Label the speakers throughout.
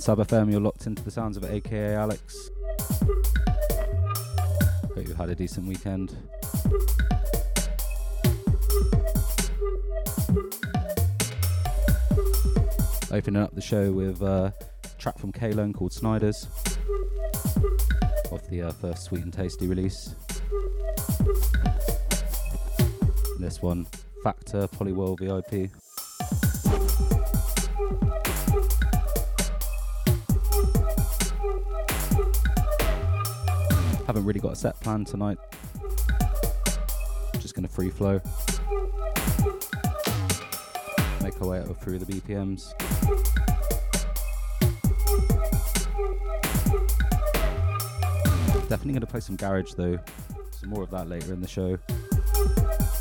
Speaker 1: Evening, Sub FM. You're locked into the sounds of AKA Alex. Hope you had a decent weekend. Opening up the show with a track from K-Lone called Snyders off the uh, first Sweet and Tasty release. This one, Factor Polyworld VIP. Haven't really got a set plan tonight. Just gonna free flow. Make our way through the BPMs. Definitely gonna play some garage though. Some more of that later in the show.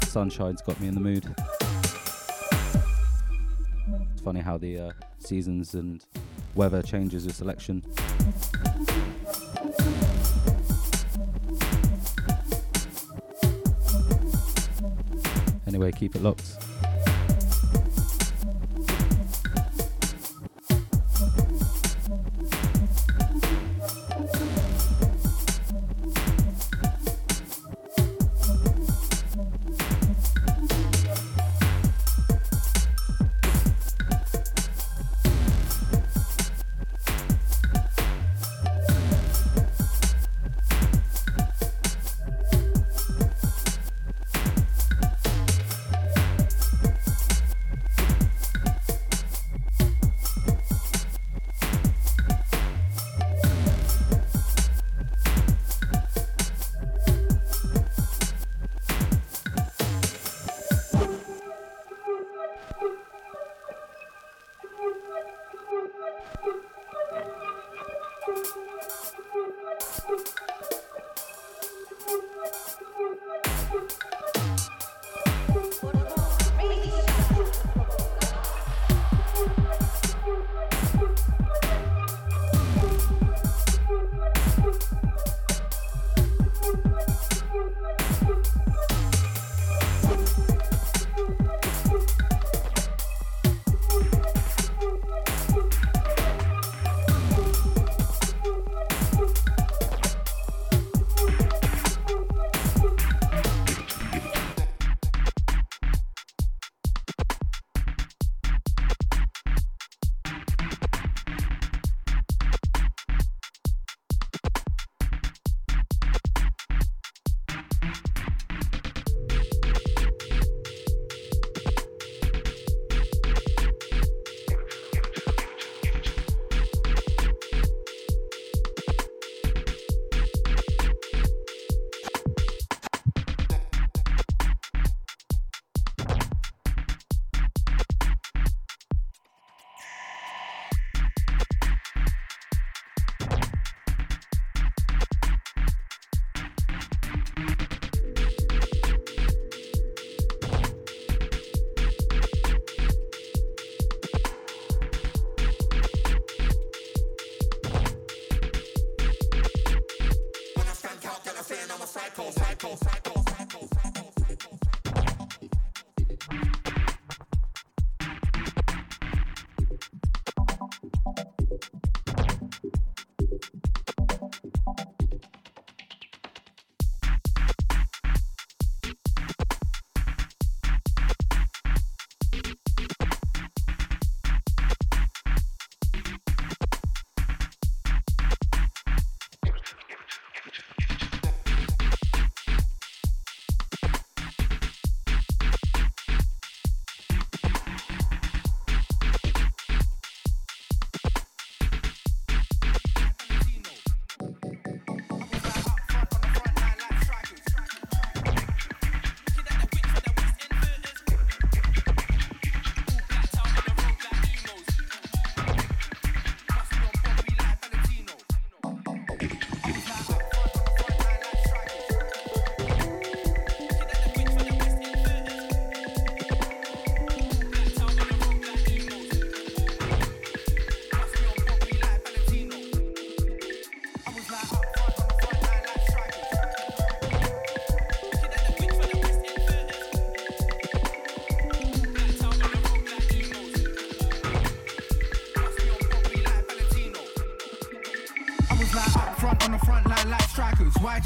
Speaker 1: Sunshine's got me in the mood. It's funny how the uh, seasons and weather changes your selection. Anyway, keep it locked.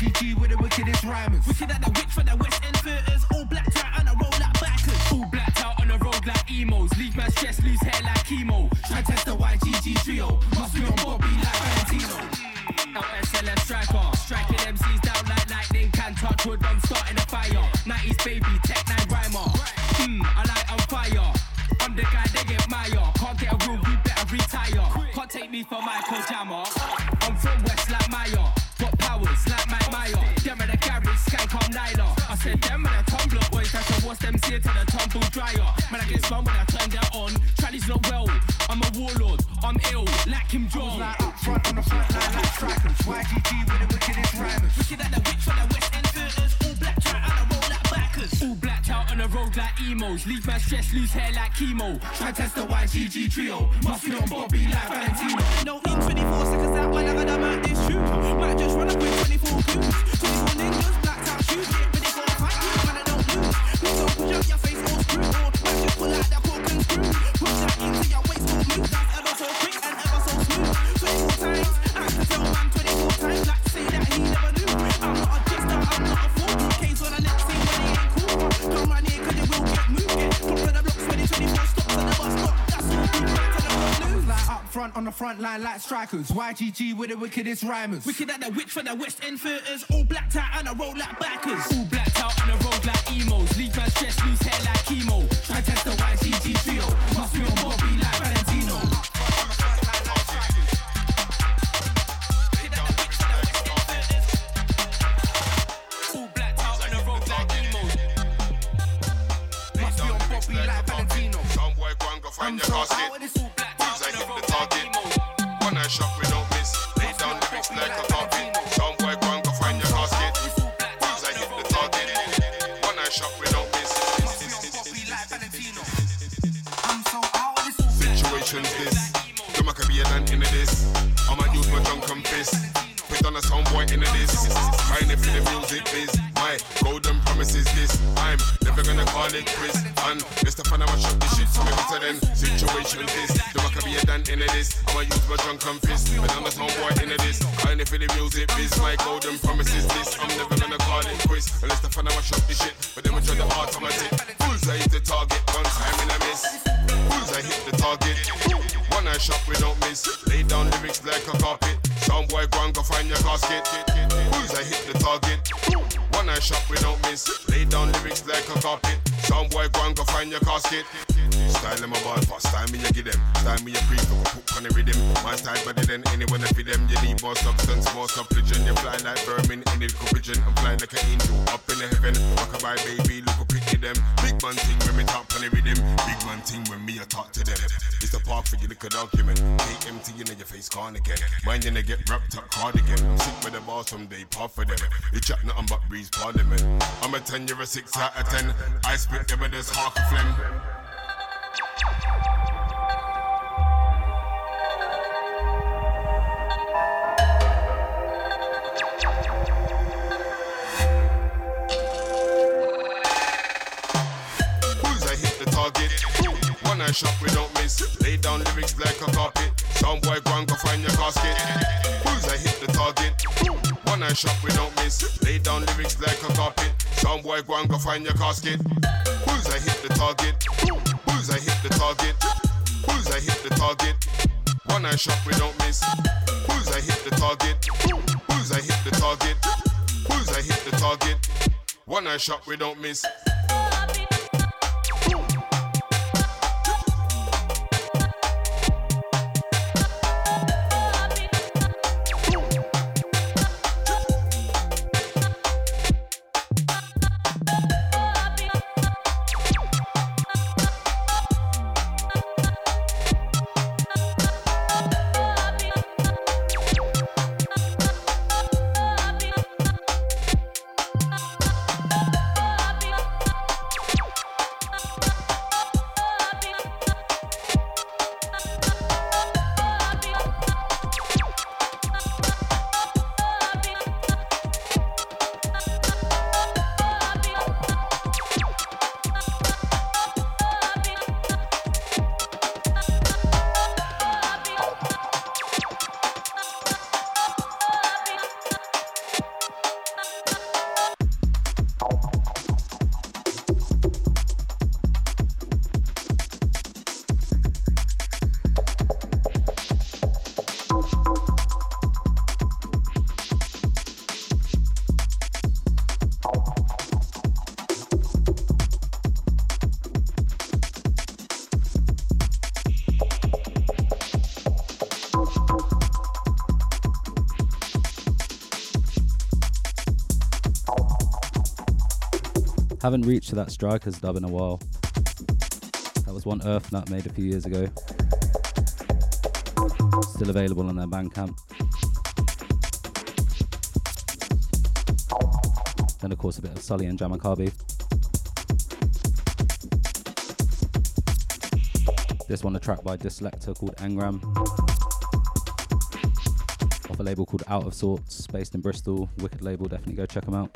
Speaker 2: GG with the wickedest rhymes,
Speaker 3: Wicked at the wick for the west
Speaker 2: front line like strikers. YGG with the wickedest rhymers.
Speaker 3: Wicked at the witch for the West End theaters. All blacked out and I road
Speaker 2: like
Speaker 3: backers. All blacked out and I road like emos. Leave my stress, lose hair like chemo.
Speaker 2: Try test the YGG trio. Must
Speaker 4: get wrapped up cardigan. I'm sick with the bar someday, par for them. You chat nothing but breeze parliament. I'm a 10, you're a 6 out of 10. I spit evidence, half a phlegm. shot, we don't miss. Lay down lyrics like a cop. shot we don't miss. Lay down lyrics like a carpet. Some boy go and go find your casket. Who's I hit the target. Who's I hit the target. Who's I hit the target. One eye shot, we don't miss. Who's I hit the target. Who's I hit the target. Who's I hit the target. One eye shot, we don't miss.
Speaker 5: Haven't reached that Strikers dub in a while. That was one Earth Nut made a few years ago. Still available on their Bandcamp. Then, of course, a bit of Sully and Jamakabi. This one, a track by Dyslector called Engram. Off a label called Out of Sorts, based in Bristol. Wicked label, definitely go check them out.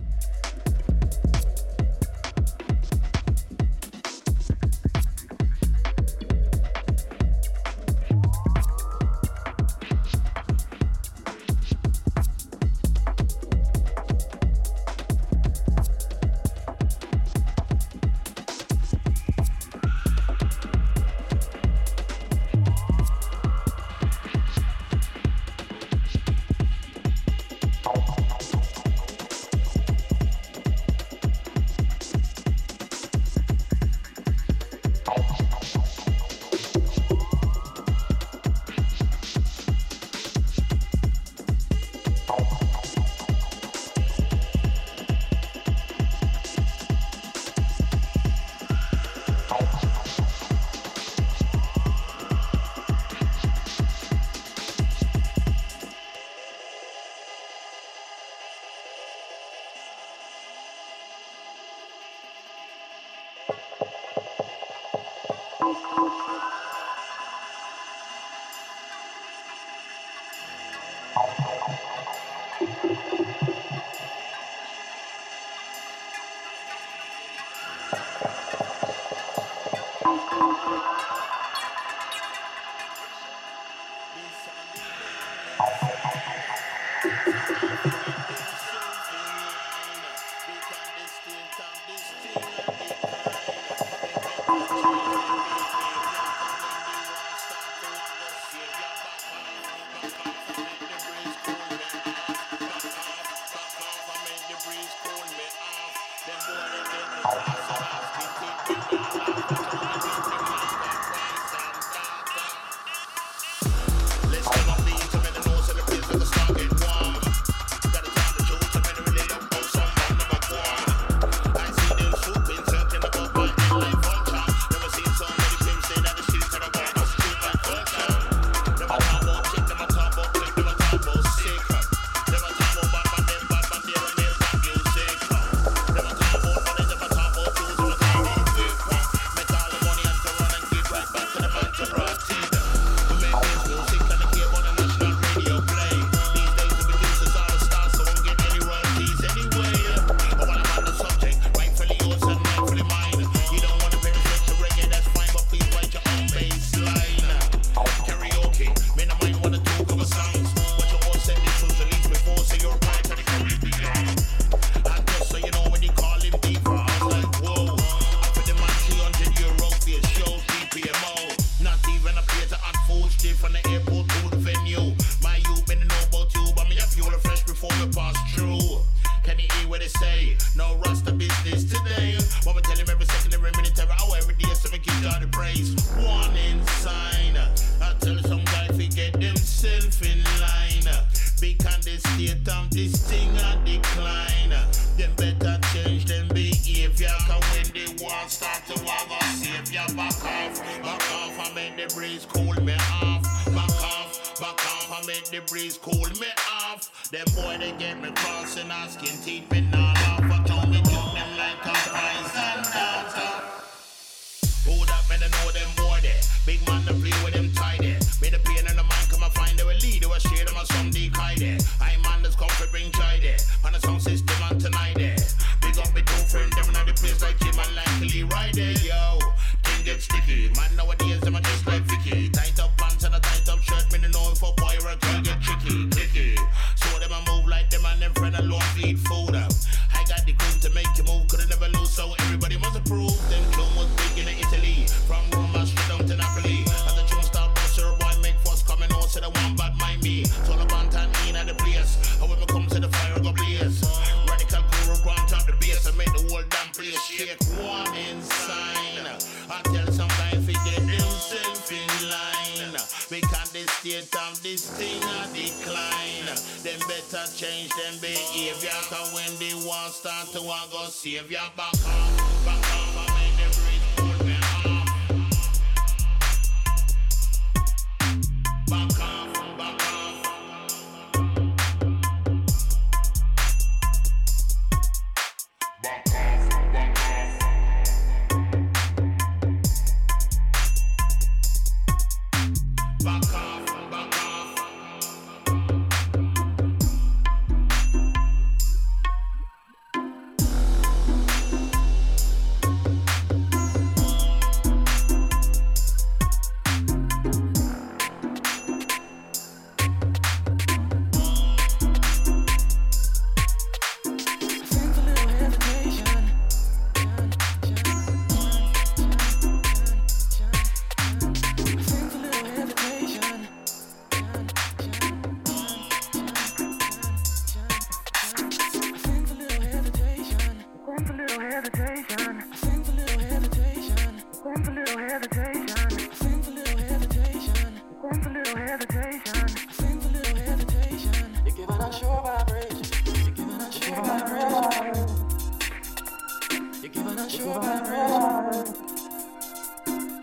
Speaker 6: sugar.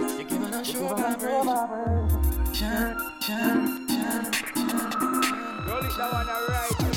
Speaker 6: You're giving us sugar vibration. Shine, shine, shine, shine.
Speaker 7: Girl, it's the
Speaker 6: one I
Speaker 8: right.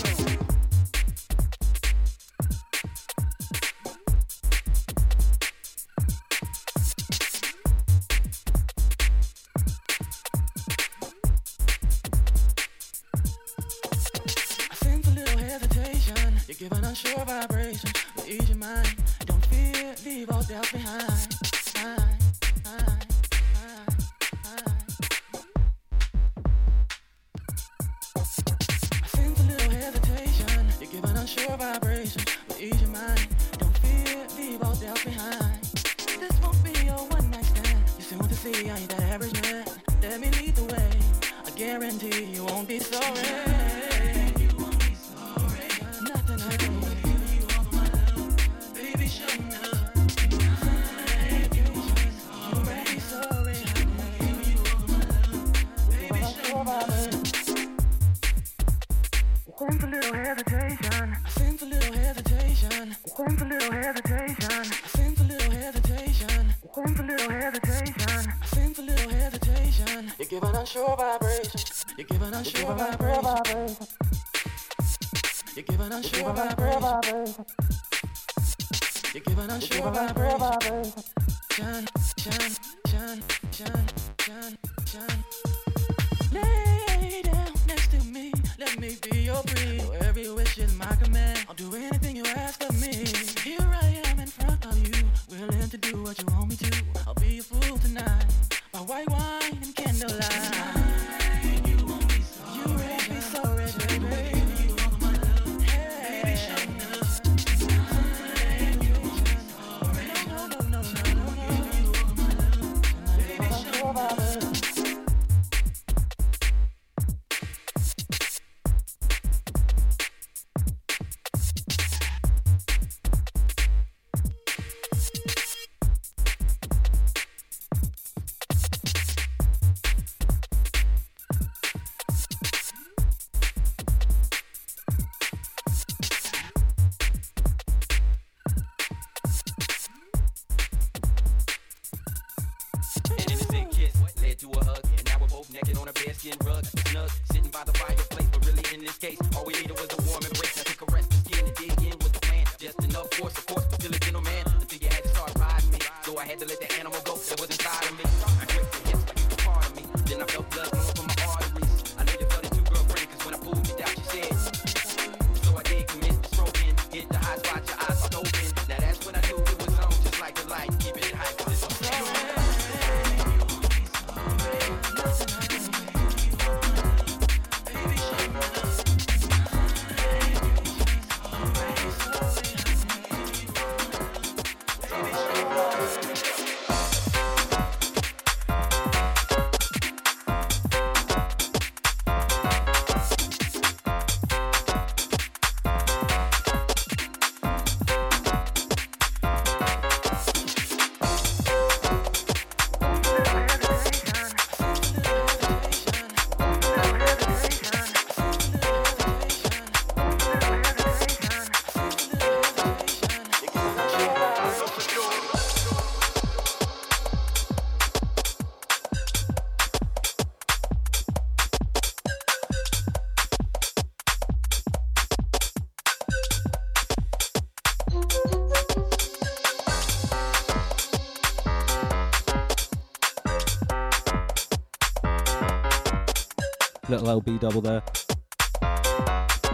Speaker 8: well, double there.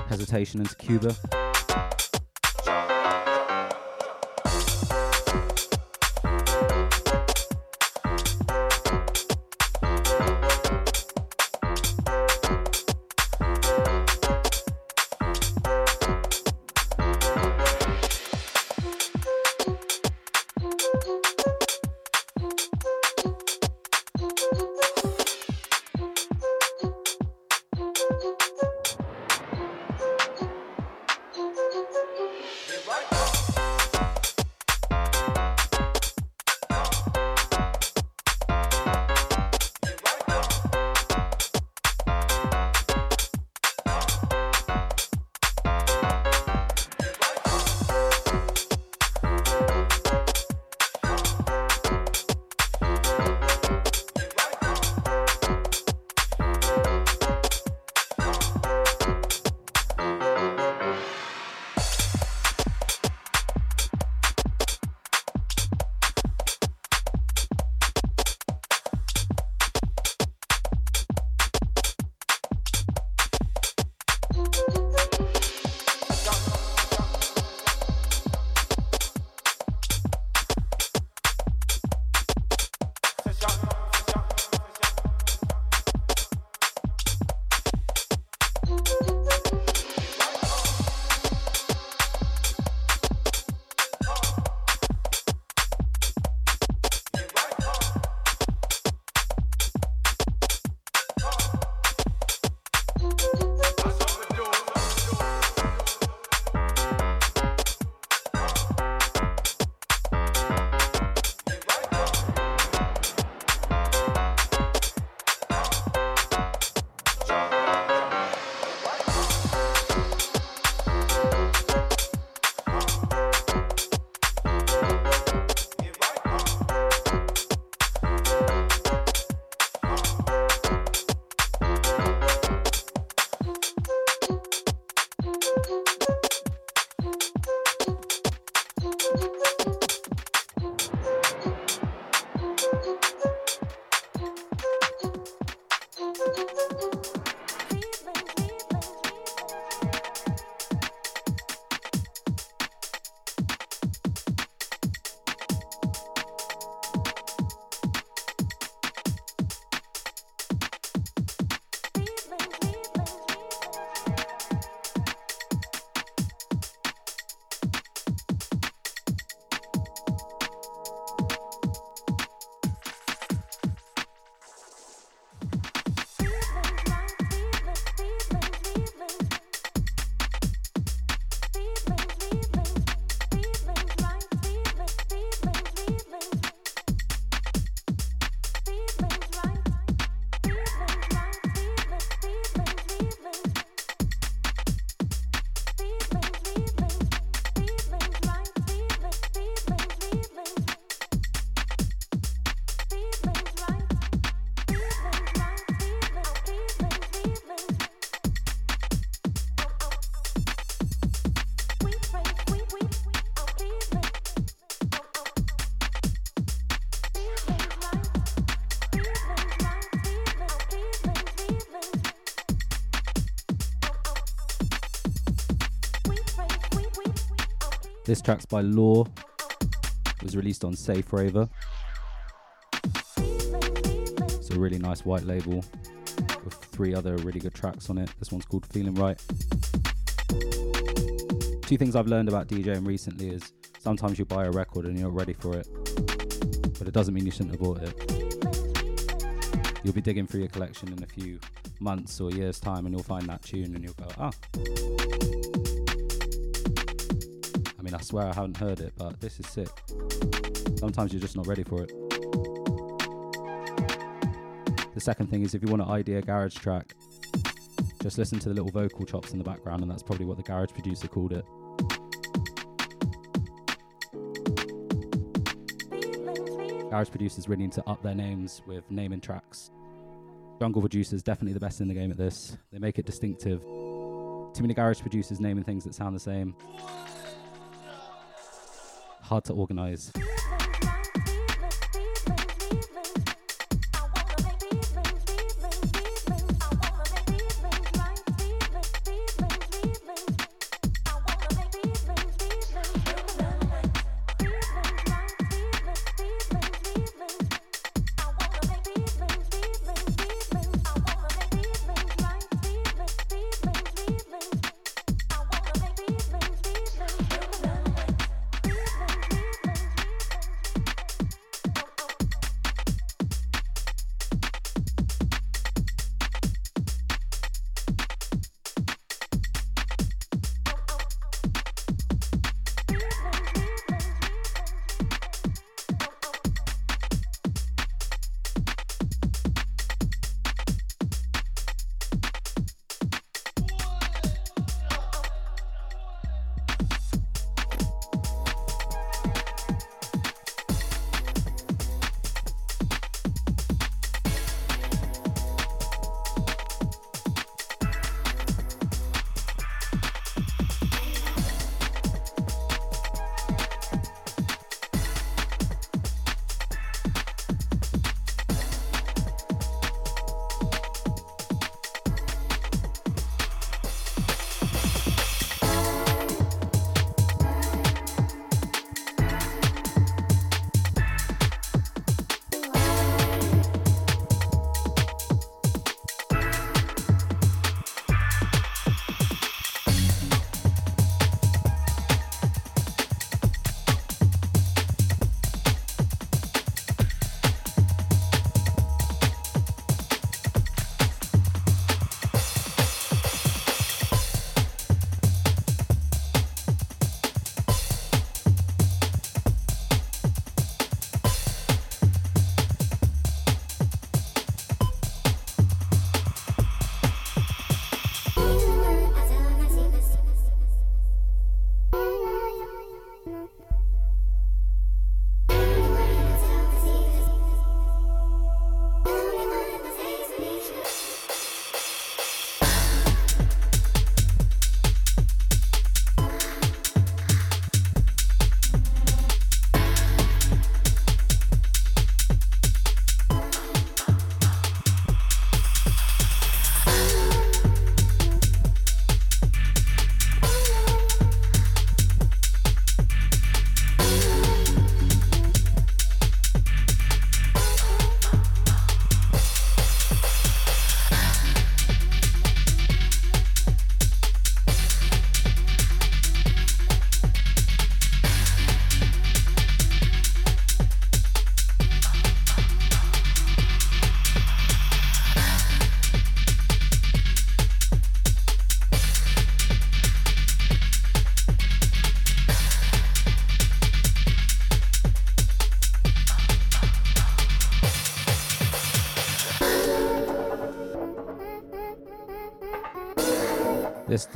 Speaker 8: Hesitation into Cuba.
Speaker 1: This track's by Law. Was released on Safe Raver. It's a really nice white label with three other really good tracks on it. This one's called Feeling Right. Two things I've learned about DJing recently is sometimes you buy a record and you're not ready for it, but it doesn't mean you shouldn't have bought it. You'll be digging through your collection in a few months or years' time and you'll find that tune and you'll go, ah. Swear I haven't heard it, but this is sick. Sometimes you're just not ready for it. The second thing is if you want an idea garage track, just listen to the little vocal chops in the background, and that's probably what the garage producer called it. Garage producers really need to up their names with naming tracks. Jungle producers definitely the best in the game at this. They make it distinctive. Too many garage producers naming things that sound the same. Hard to organize.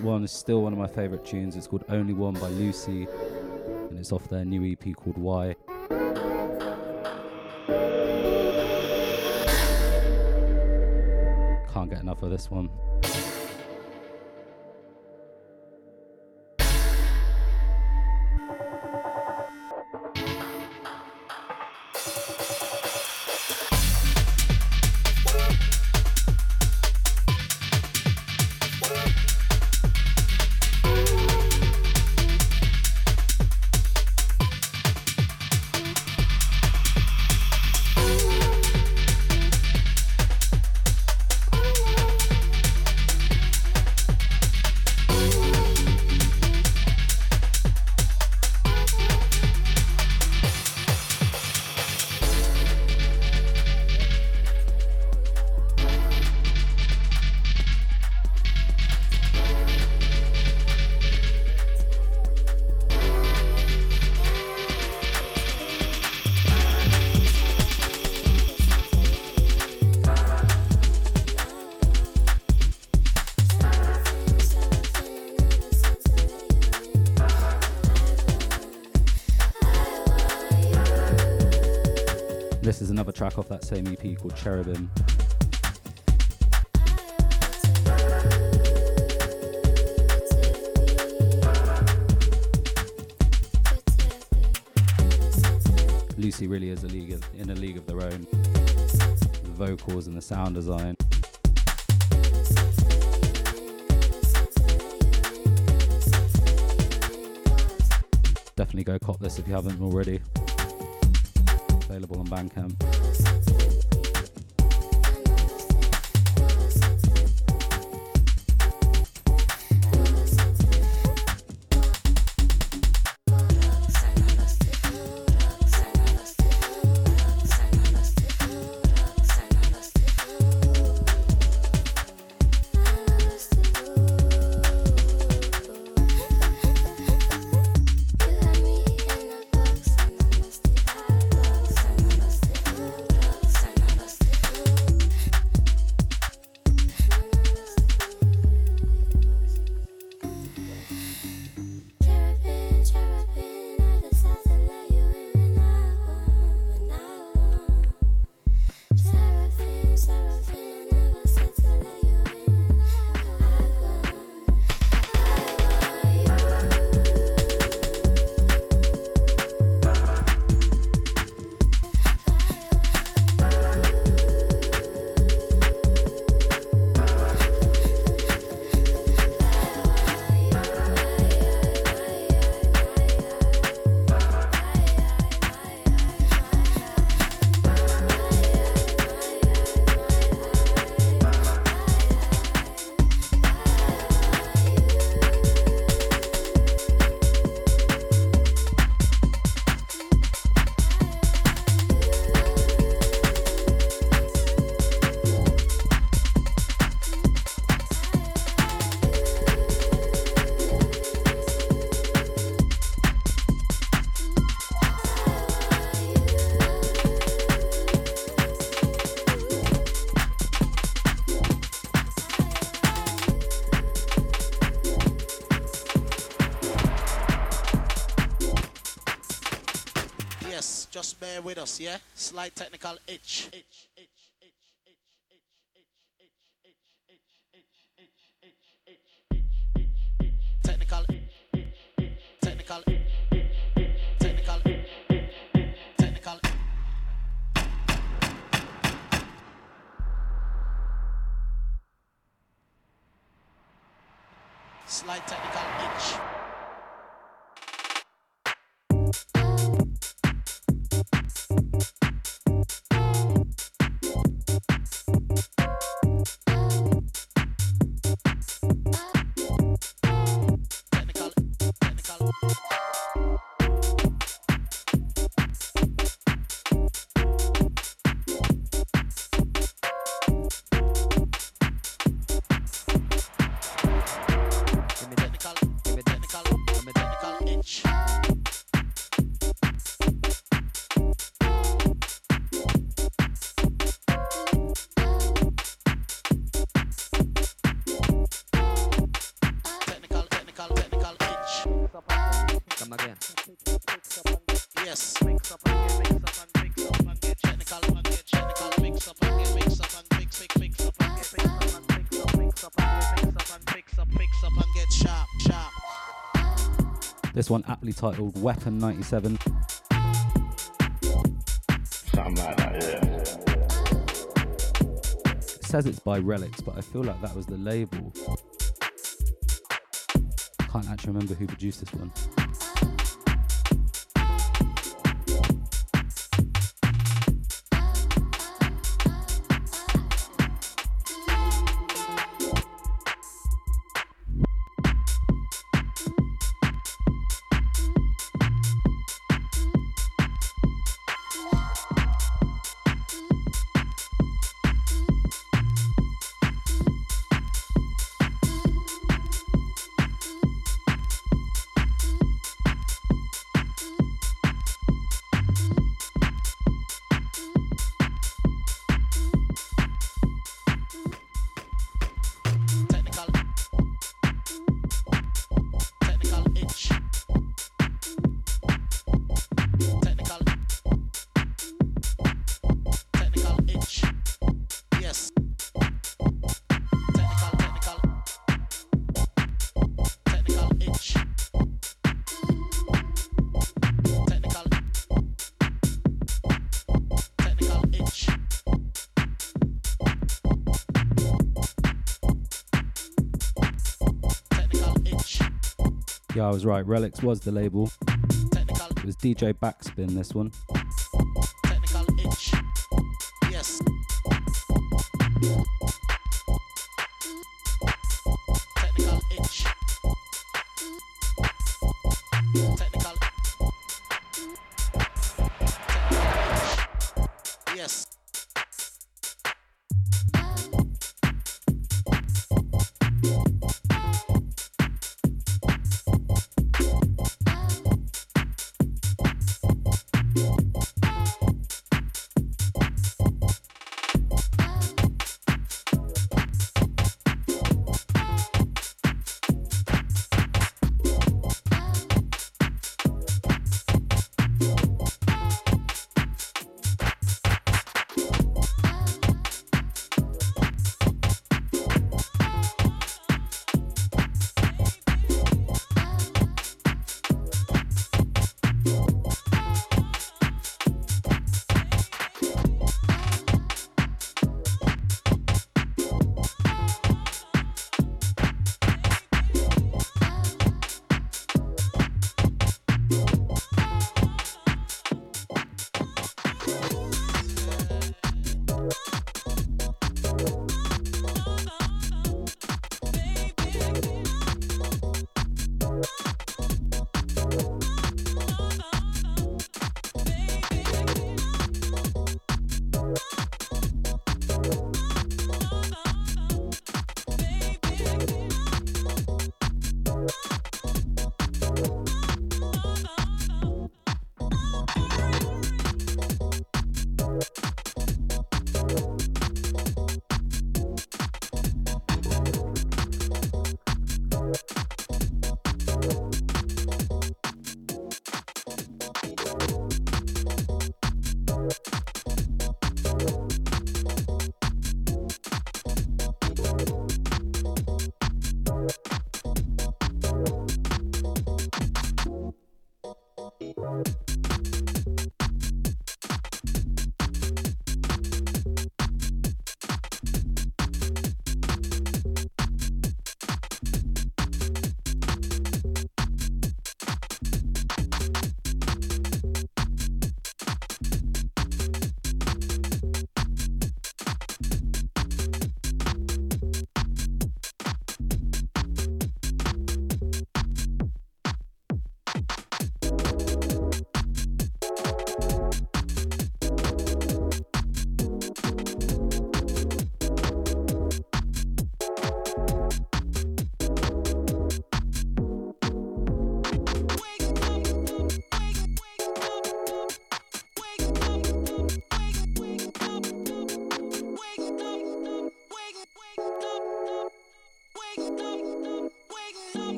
Speaker 1: One is still one of my favourite tunes. It's called Only One by Lucy, and it's off their new EP called Why. Can't get enough of this one.
Speaker 9: Same EP called Cherubim. Lucy really is a league of, in a league of their own. The vocals and the sound design. Definitely go cop this if you haven't already. Available on Bandcamp.
Speaker 10: yeah? Slight technical itch. itch. Yes. Mix up and get, mix up and mix up and get technical and get technical. Mix up and get, mix up and mix, mix, mix up and get, mix up and mix up, mix up and get, mix up and mix up, mix up and get sharp, sharp.
Speaker 9: This one aptly titled Weapon 97.
Speaker 11: Something like that, yeah.
Speaker 9: It says it's by Relics, but I feel like that was the label. Can't actually remember who produced this one.
Speaker 10: I was right. Relics was the label. It was DJ Backspin, this one.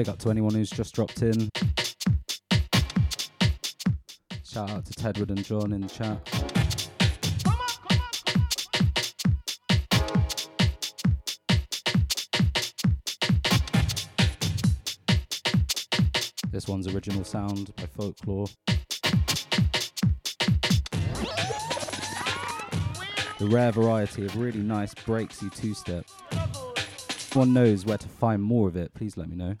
Speaker 1: Big up to anyone who's just dropped in. Shout out to Tedward and John in the chat. This one's original sound by Folklore. The rare variety of really nice breaksy two step. If one knows where to find more of it, please let me know.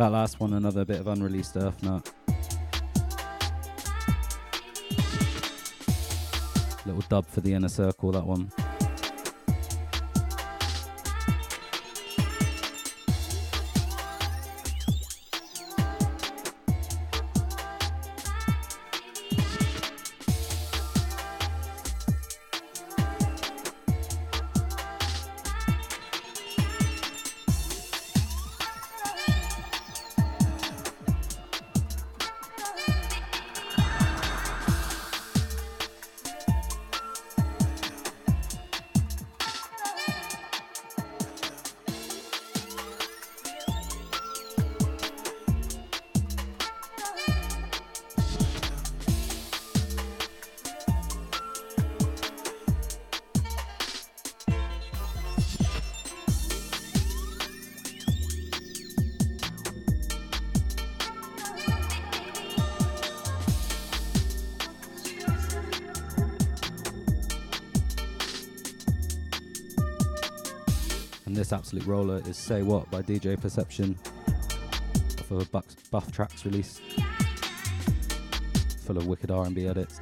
Speaker 1: That last one, another bit of unreleased Earth Nut. Little dub for the inner circle, that one. Absolute roller is Say What by DJ Perception off of a Buff, Buff Tracks release. Full of wicked R&B edits.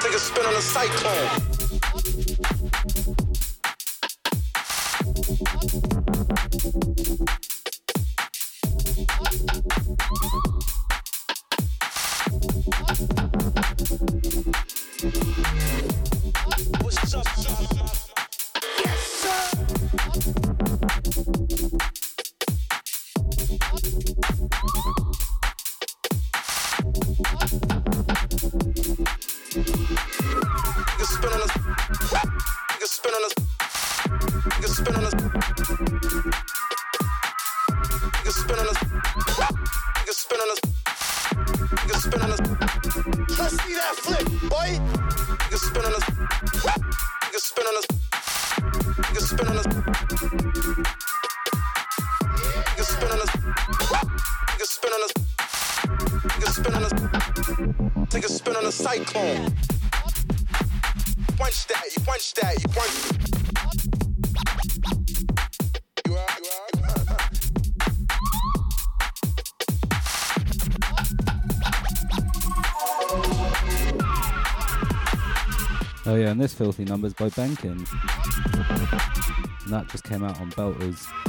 Speaker 12: Take
Speaker 10: a spin on a cyclone.
Speaker 1: and this filthy numbers by Benkin And that just came out on Belters.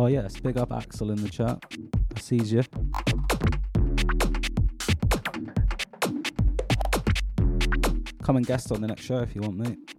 Speaker 1: Oh, yes, big up Axel in the chat. I sees you. Come and guest on the next show if you want, mate.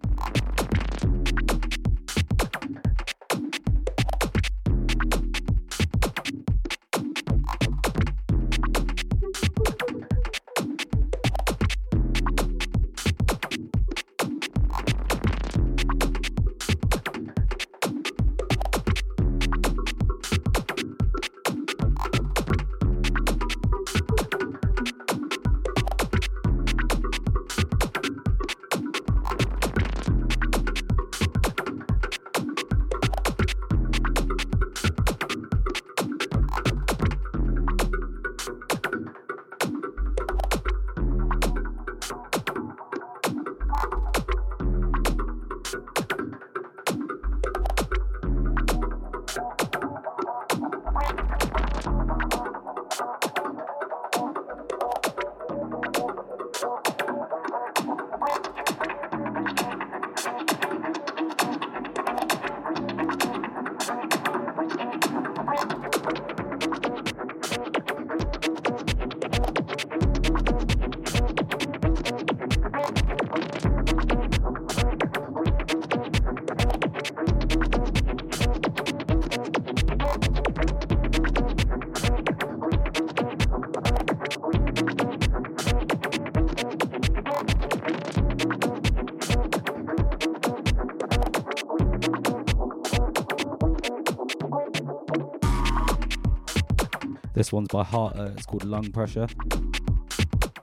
Speaker 1: One's by Harter. Uh, it's called Lung Pressure.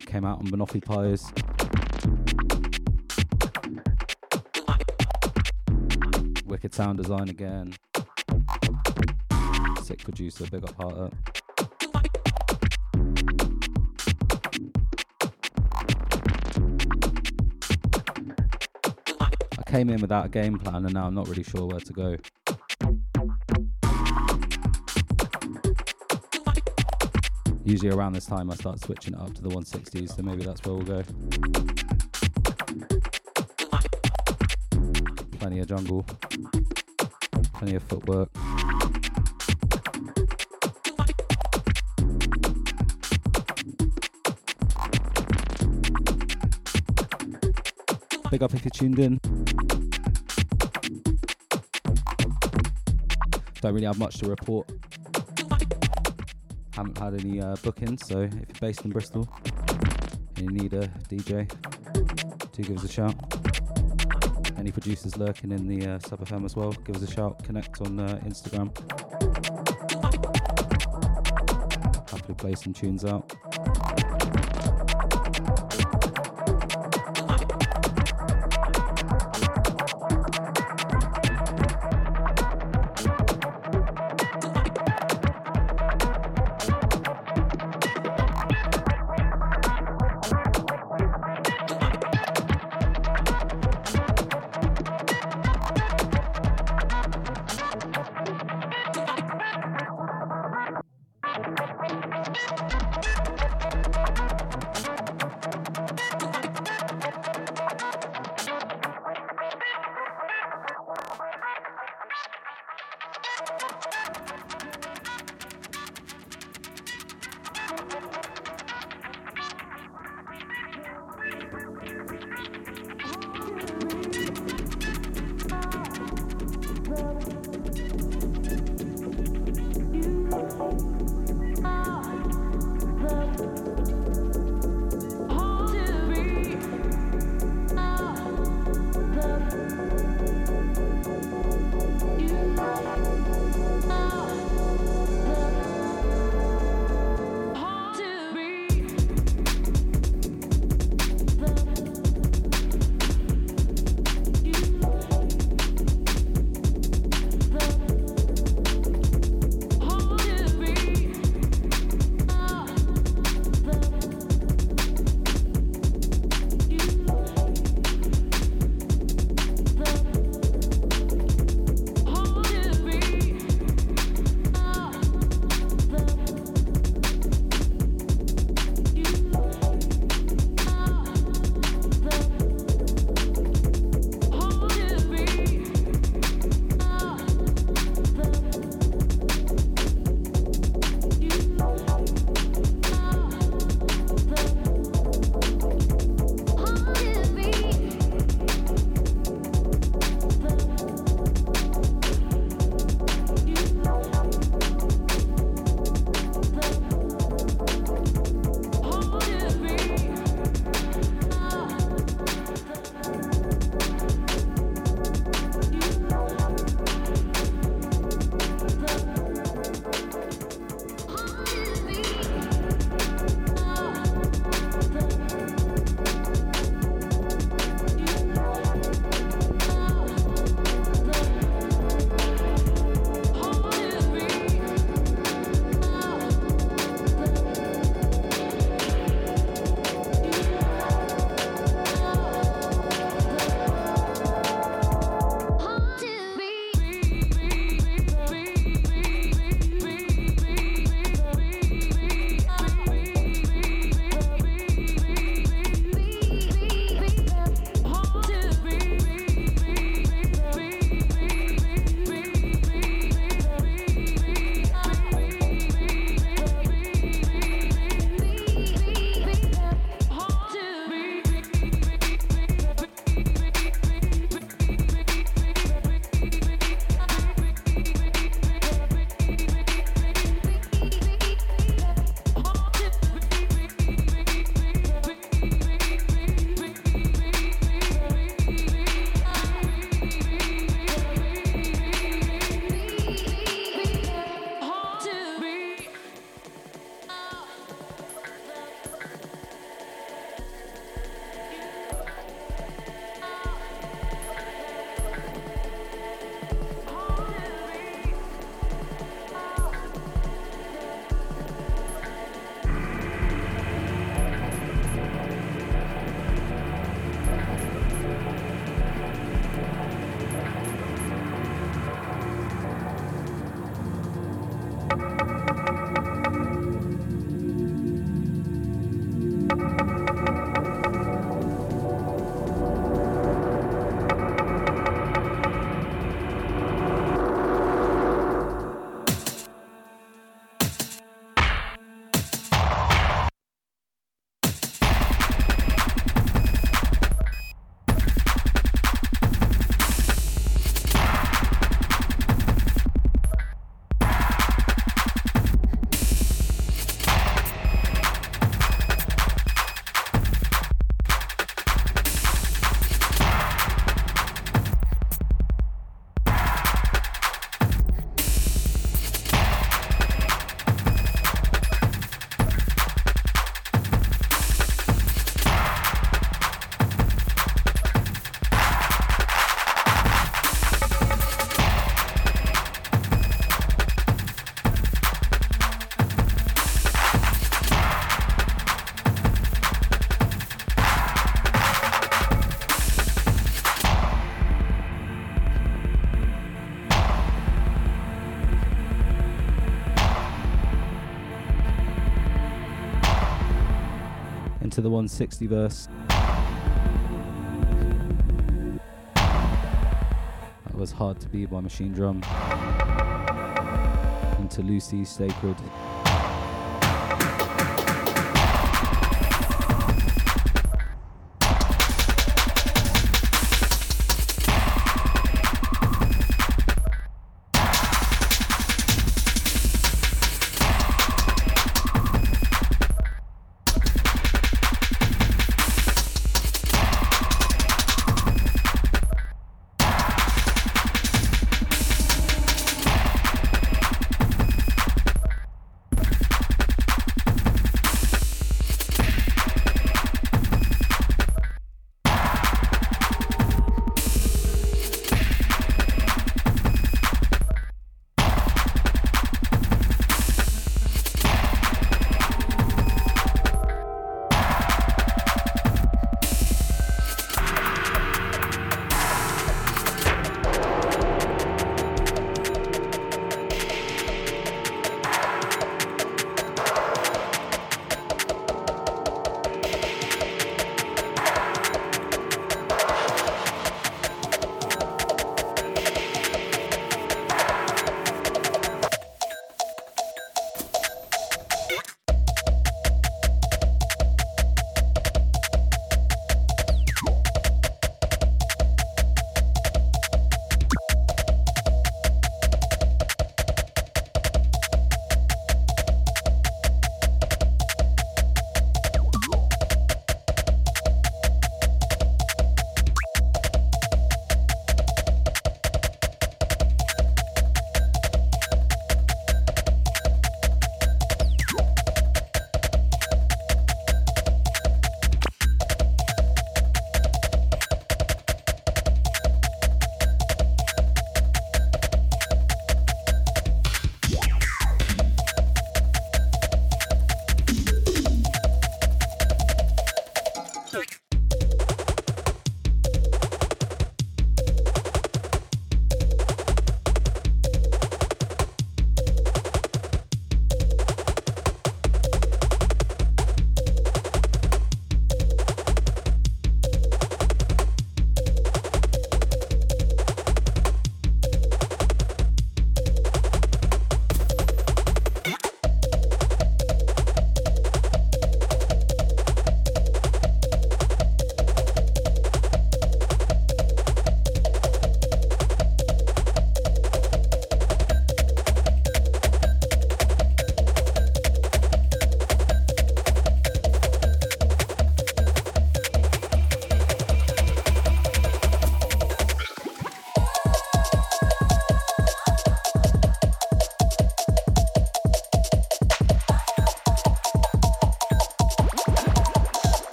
Speaker 1: Came out on Monopoly Pies. Wicked sound design again. Sick producer, big up Harter. I came in without a game plan and now I'm not really sure where to go. Usually around this time I start switching it up to the 160s, so maybe that's where we'll go. Plenty of jungle, plenty of footwork. Big up if you tuned in. Don't really have much to report. Haven't had any uh, bookings, so if you're based in Bristol and you need a DJ, do give us a shout. Any producers lurking in the uh, Sub FM as well, give us a shout. Connect on uh, Instagram. Happily play some tunes out. The 160 verse. That was Hard to Be by Machinedrum. Into Lucy's Sacred.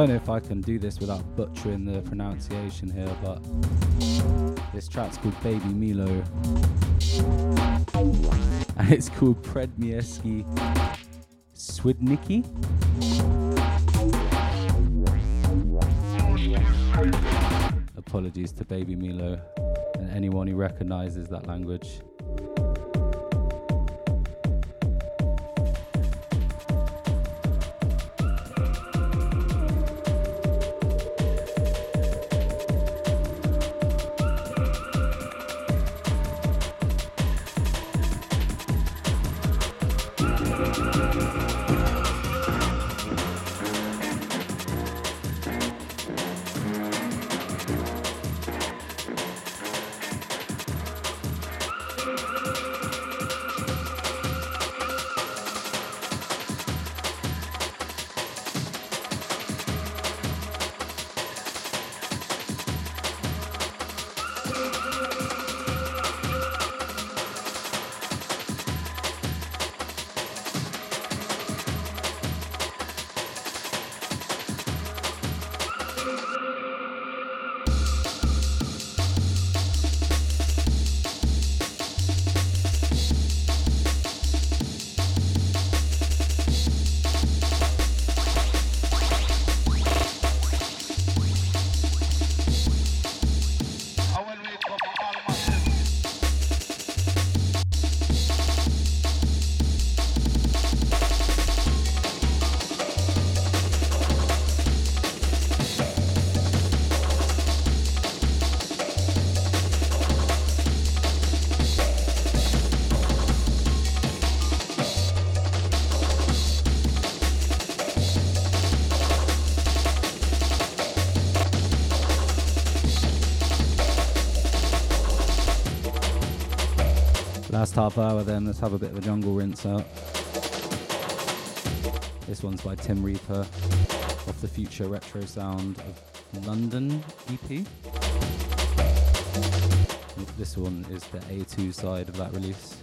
Speaker 1: Don't know if I can do this without butchering the pronunciation here, but this track's called Baby Milo. And it's called Predmieski Swidniki. Apologies to Baby Milo and anyone who recognizes that language. Last half hour, then let's have a bit of a jungle rinse out. This one's by Tim Reaper off the Future Retro Sound of London EP. This one is the A2 side of that release.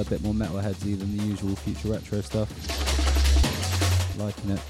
Speaker 1: A bit more metalheadsy than the usual future retro stuff. Liking it.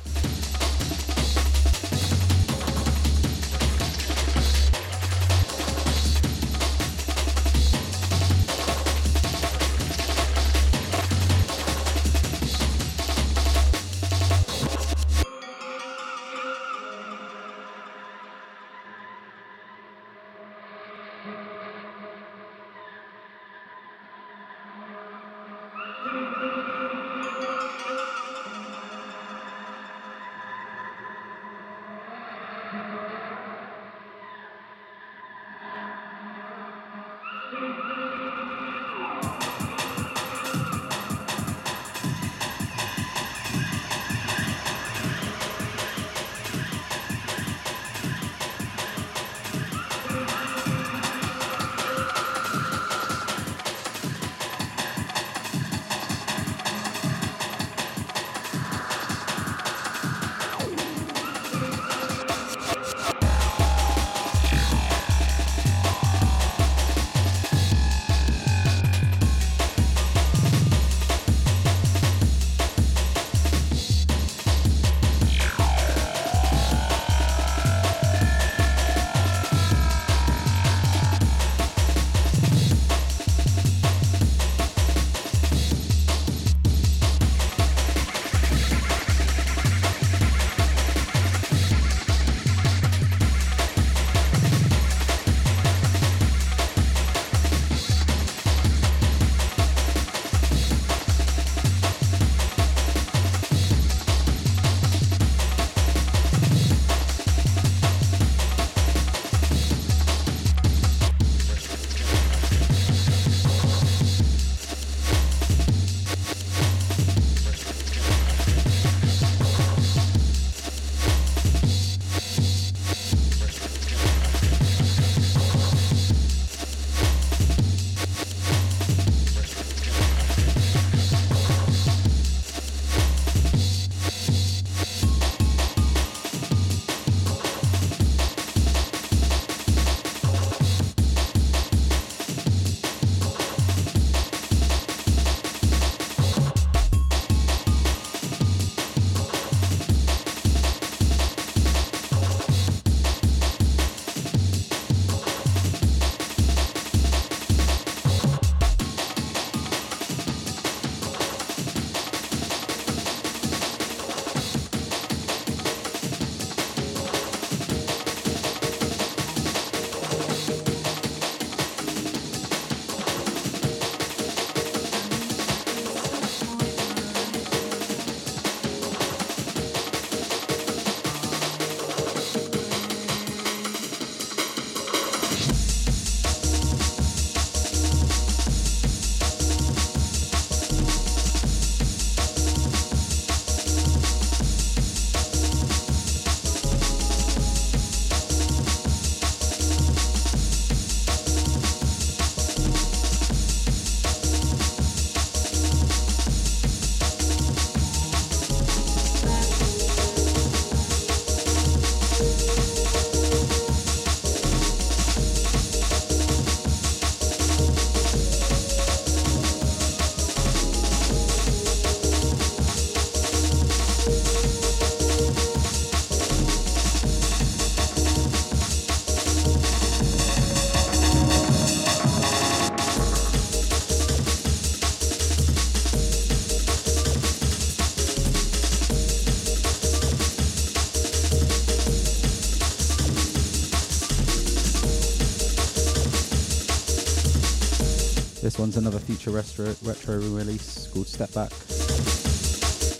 Speaker 1: One's another future retro, retro release called Step Back,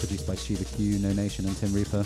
Speaker 1: produced by Shiva Q, No Nation, and Tim Reaper.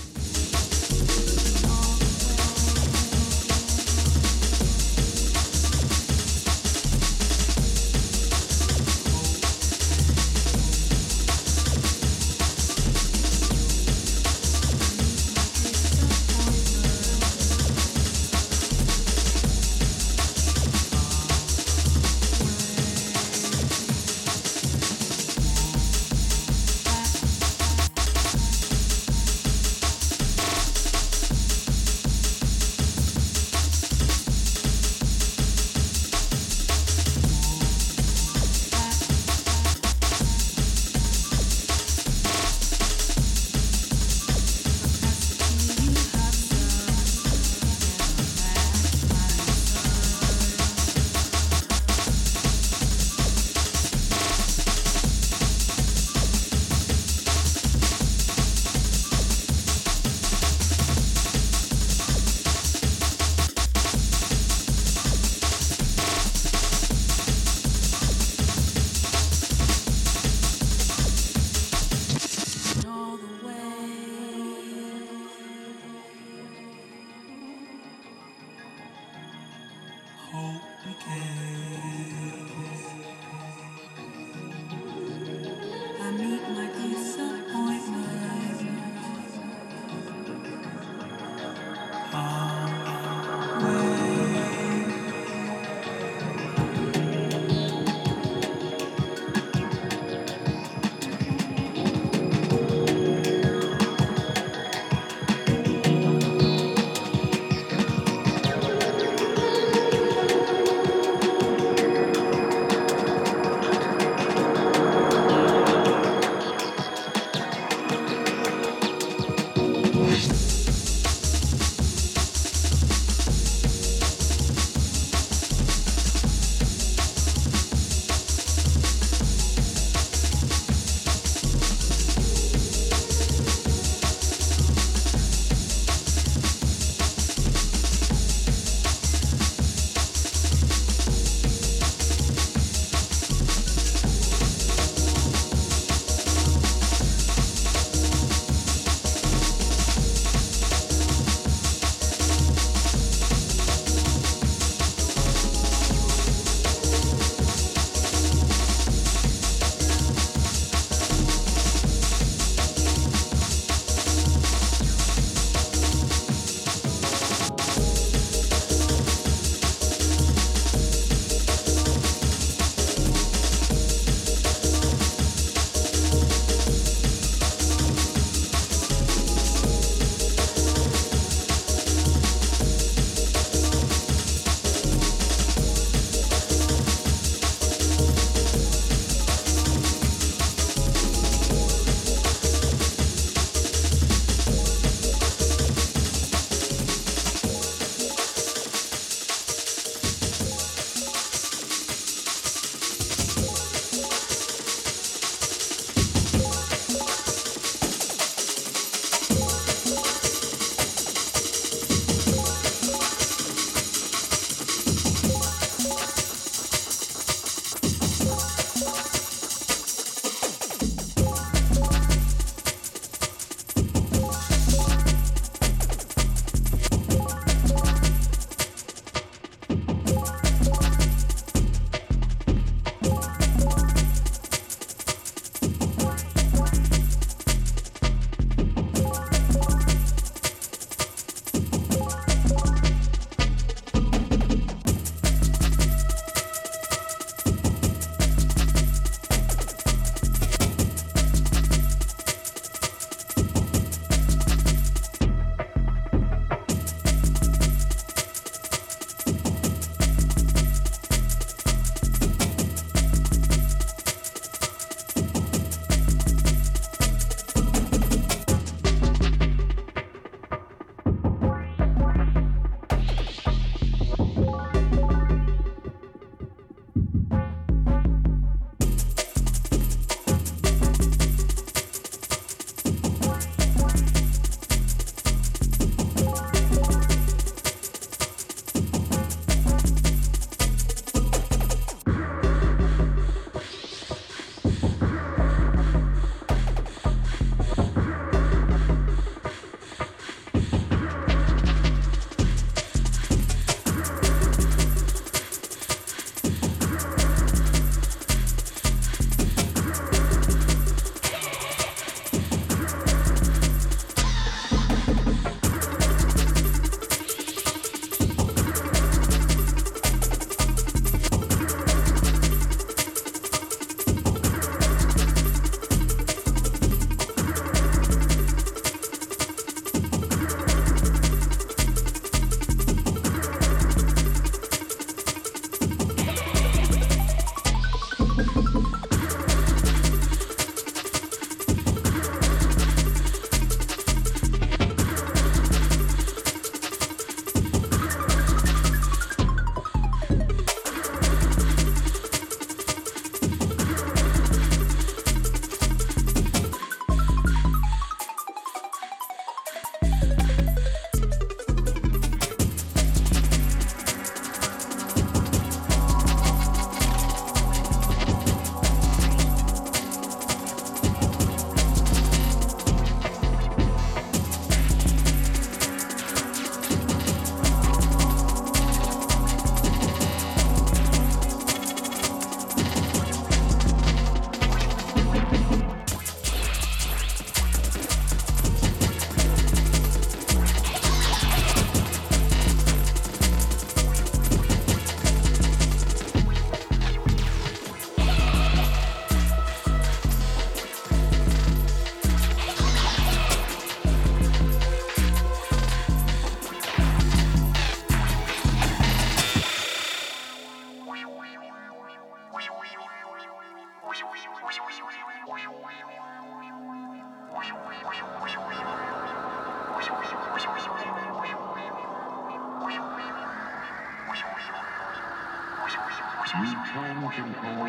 Speaker 1: Jim Crow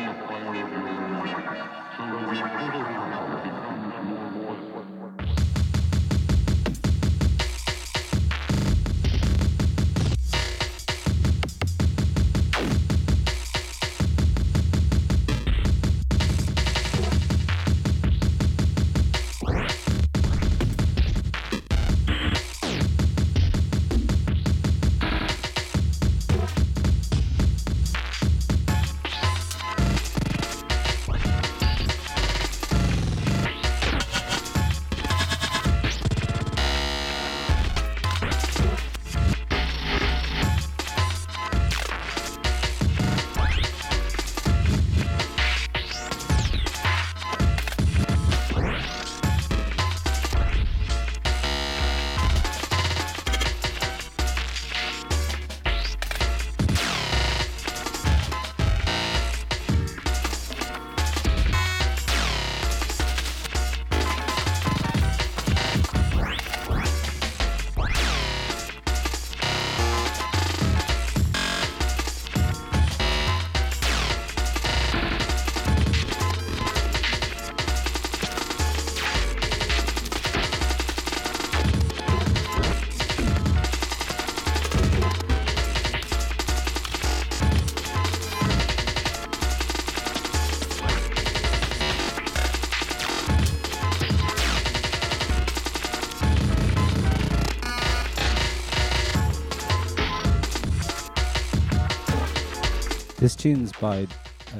Speaker 1: This tune's by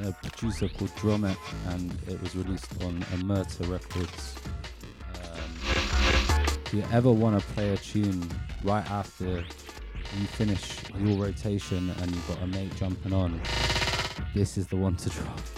Speaker 1: a producer called Dromet, and it was released on Emerta Records. Um, if you ever want to play a tune right after you finish your rotation and you've got a mate jumping on, this is the one to drop.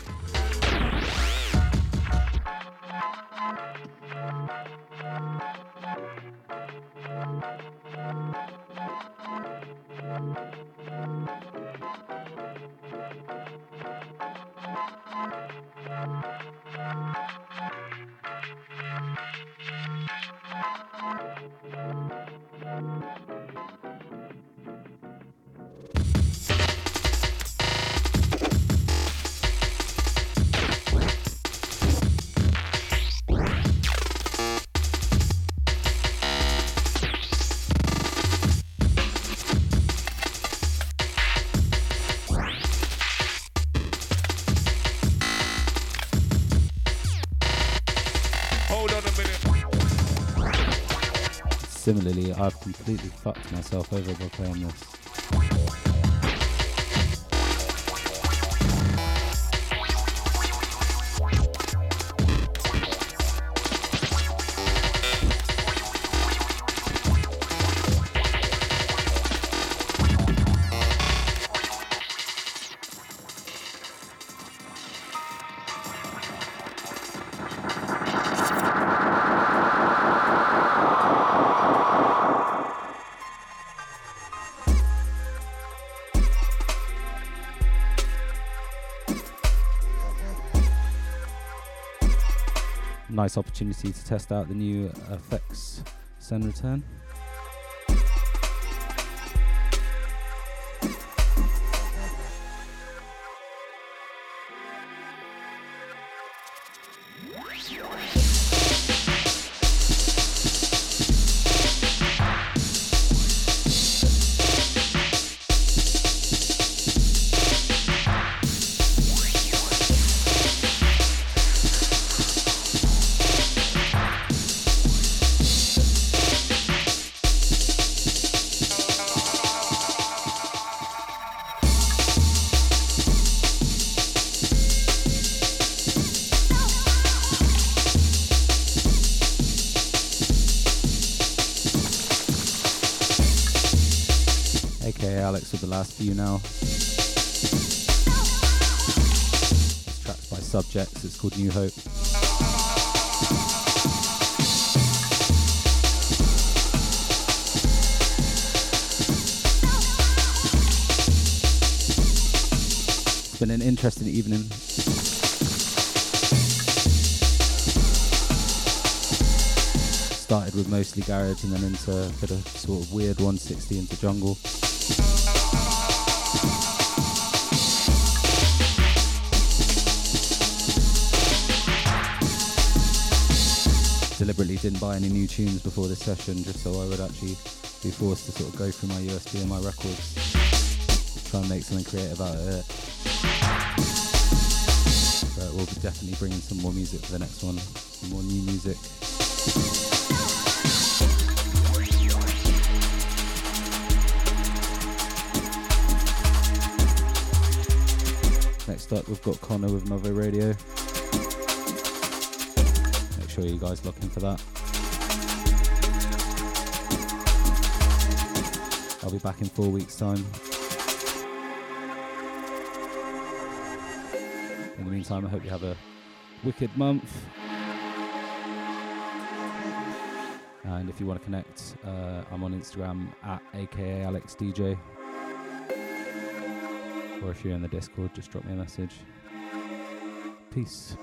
Speaker 1: Completely fucked myself over by playing this. Opportunity to test out the new effects send return. you know. This track's by Subjects, it's called New Hope. It's been an interesting evening.
Speaker 13: Started with mostly garage and then into a bit of sort of weird 160 into jungle. Didn't buy any new tunes before this session just so I would actually be forced to sort of go through my USB and my records, try and make something creative out of it. But we'll be definitely bringing some more music for the next one, some more new music. Next up, we've got Connor with Mother Radio. Sure you guys lock in for that. I'll be back in four weeks' time. In the meantime, I hope you have a wicked month. And if you want to connect, uh, I'm on Instagram at aka. Or if you're in the Discord, just drop me a message. Peace.